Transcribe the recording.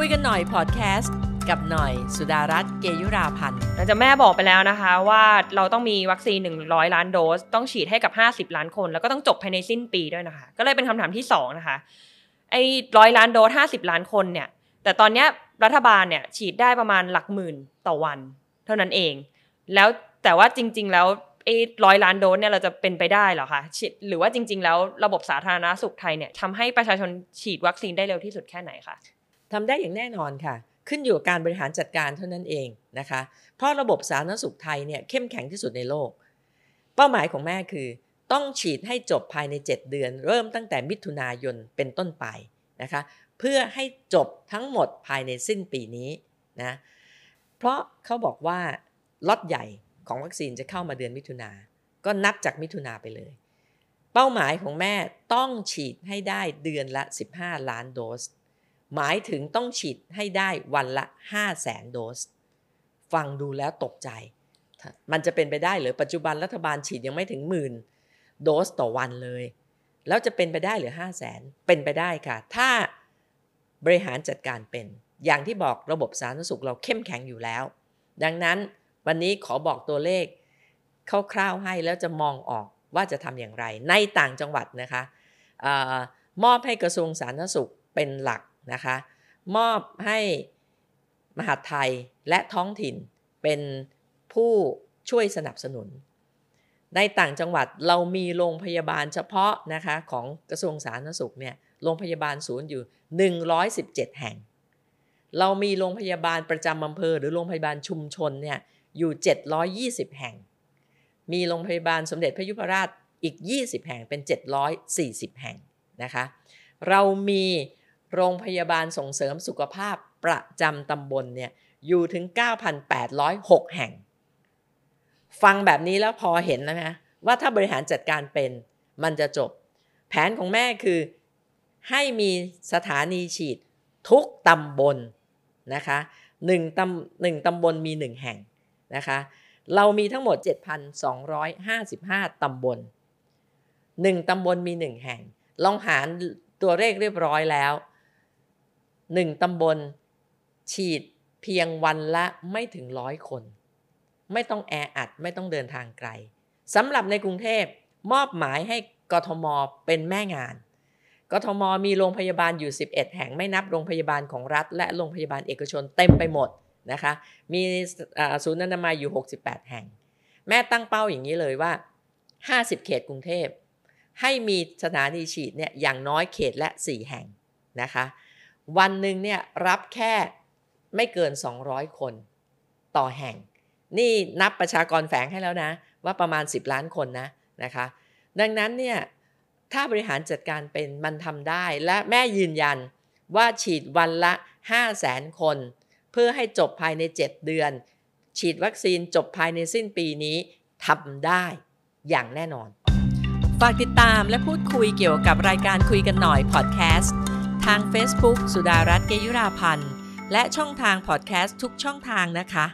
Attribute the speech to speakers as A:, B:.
A: คุยกันหน่อยพอดแคสต์กับหน่อยสุดารัตน์เกยุราพันธ์
B: หลังจากแม่บอกไปแล้วนะคะ ว่าเราต้องมีวัคซีน 100 ล้านโดส ต้องฉีดให้กับ 50 ล้านคน แล้วก็ต้องจบภายในสิ้นปีด้วยนะคะ ก็เลยเป็นคำถามที่ 2 นะคะ ไอ้ร้อยล้านโดส 50 ล้านคนเนี่ย แต่ตอนเนี้ยรัฐบาลเนี่ยฉีดได้ประมาณหลักหมื่นต่อวัน เท่านั้นเอง แล้วแต่ว่าจริง ๆ แล้วไอ้ร้อยล้านโดสเนี่ยเราจะเป็นไปได้เหรอคะหรือว่าจริง ๆ แล้วระบบสาธารณสุขไทยเนี่ยทำให้ประชาชนฉีดวัคซีนได้เร็วที่สุดแค่ไหนคะ
A: ทำได้อย่างแน่นอนค่ะ ขึ้นอยู่กับการบริหารจัดการเท่านั้นเองนะคะ เพราะระบบสาธารณสุขไทยเนี่ยเข้มแข็งที่สุดในโลก เป้าหมายของแม่คือ ต้องฉีดให้จบภายใน 7 เดือน เริ่มตั้งแต่มิถุนายนเป็นต้นไปนะคะ เพื่อให้จบทั้งหมดภายในสิ้นปีนี้นะเพราะเขาบอกว่าล็อตใหญ่ของวัคซีนจะเข้ามาเดือนมิถุนา ก็นับจากมิถุนาไปเลย เป้าหมายของแม่ต้องฉีดให้ได้เดือนละ 15 ล้านโดส หมายถึงต้องฉีดให้ได้วันละ 5 0 0แสนโดส ฟังดูแล้วตกใจ มันจะเป็นไปได้หรือปัจจุบันรัฐบาลฉีดยังไม่ถึงหมื่นโดสต่อวันเลย แล้วจะเป็นไปได้หรือ 5 0 0แสนเป็นไปได้ค่ะ ถ้าบริหารจัดการเป็น อย่างที่บอกระบบสาธารณสุขเราเข้มแข็งอยู่แล้ว ดังนั้นวันนี้ขอบอกตัวเลขคร่าวๆให้แล้วจะมองออกว่าจะทำอย่างไร ในต่างจังหวัดนะคะอมอบให้กระทรวงสาธารณสุขเป็นหลัก นะคะ มอบให้มหาดไทยและท้องถิ่นเป็นผู้ช่วยสนับสนุน ในต่างจังหวัดเรามีโรงพยาบาลเฉพาะนะคะของกระทรวงสาธารณสุขเนี่ยโรงพยาบาลศูนย์อยู่ 117 แห่ง เรามีโรงพยาบาลประจำอำเภอ หรือโรงพยาบาลชุมชนเนี่ยอยู่ 720 แห่ง มีโรงพยาบาลสมเด็จพระยุพราชอีก 20 แห่งเป็น 740 แห่งนะคะ เรามี โรงพยาบาลส่งเสริมสุขภาพประจำตำบลเนี่ยอยู่ถึง 9,806 แห่ง ฟังแบบนี้แล้วพอเห็นนะฮะว่าถ้าบริหารจัดการเป็นมันจะจบ แผนของแม่คือให้มีสถานีฉีดทุกตำบลนะคะหนึ่งตำหนึ่งตำบลมีหนึ่งแห่งนะคะ เรามีทั้งหมด 7,255 ตำบลหนึ่งตำบลมีหนึ่งแห่ง ลองหารตัวเลขเรียบร้อยแล้ว หนึ่งตำบล ฉีดเพียงวันละไม่ถึงร้อยคน ไม่ต้องแออัดไม่ต้องเดินทางไกลสำหรับในกรุงเทพมอบหมายให้กทมเป็นแม่งาน กทมมีโรงพยาบาลอยู่ 11 แห่งไม่นับโรงพยาบาลของรัฐ และโรงพยาบาลเอกชนเต็มไปหมดนะคะมีศูนย์อนามัยอยู่ 68 แห่ง แม่ตั้งเป้าอย่างนี้เลยว่า 50 เขตกรุงเทพให้มีสถานีฉีดเนี่ยอย่างน้อยเขตละ 4 แห่งนะคะ วันหนึ่งเนี่ยรับแค่ไม่เกิน 200 คนต่อแห่ง นี่นับประชากรแฝงให้แล้วนะ ว่าประมาณ 10 ล้านคนนะนะคะ ดังนั้นเนี่ยถ้าบริหารจัดการเป็นมันทำได้และแม่ยืนยันว่าฉีดวันละ 5 0 0แสนคน เพื่อให้จบภายใน 7 เดือน ฉีดวัคซีนจบภายในสิ้นปีนี้ทำได้อย่างแน่นอน ฝากติดตามและพูดคุยเกี่ยวกับรายการคุยกันหน่อยพอดแคสต์ ทาง Facebook สุดารัตน์เกยุราพันธ์ และช่องทางพอดแคสต์ทุกช่องทางนะคะ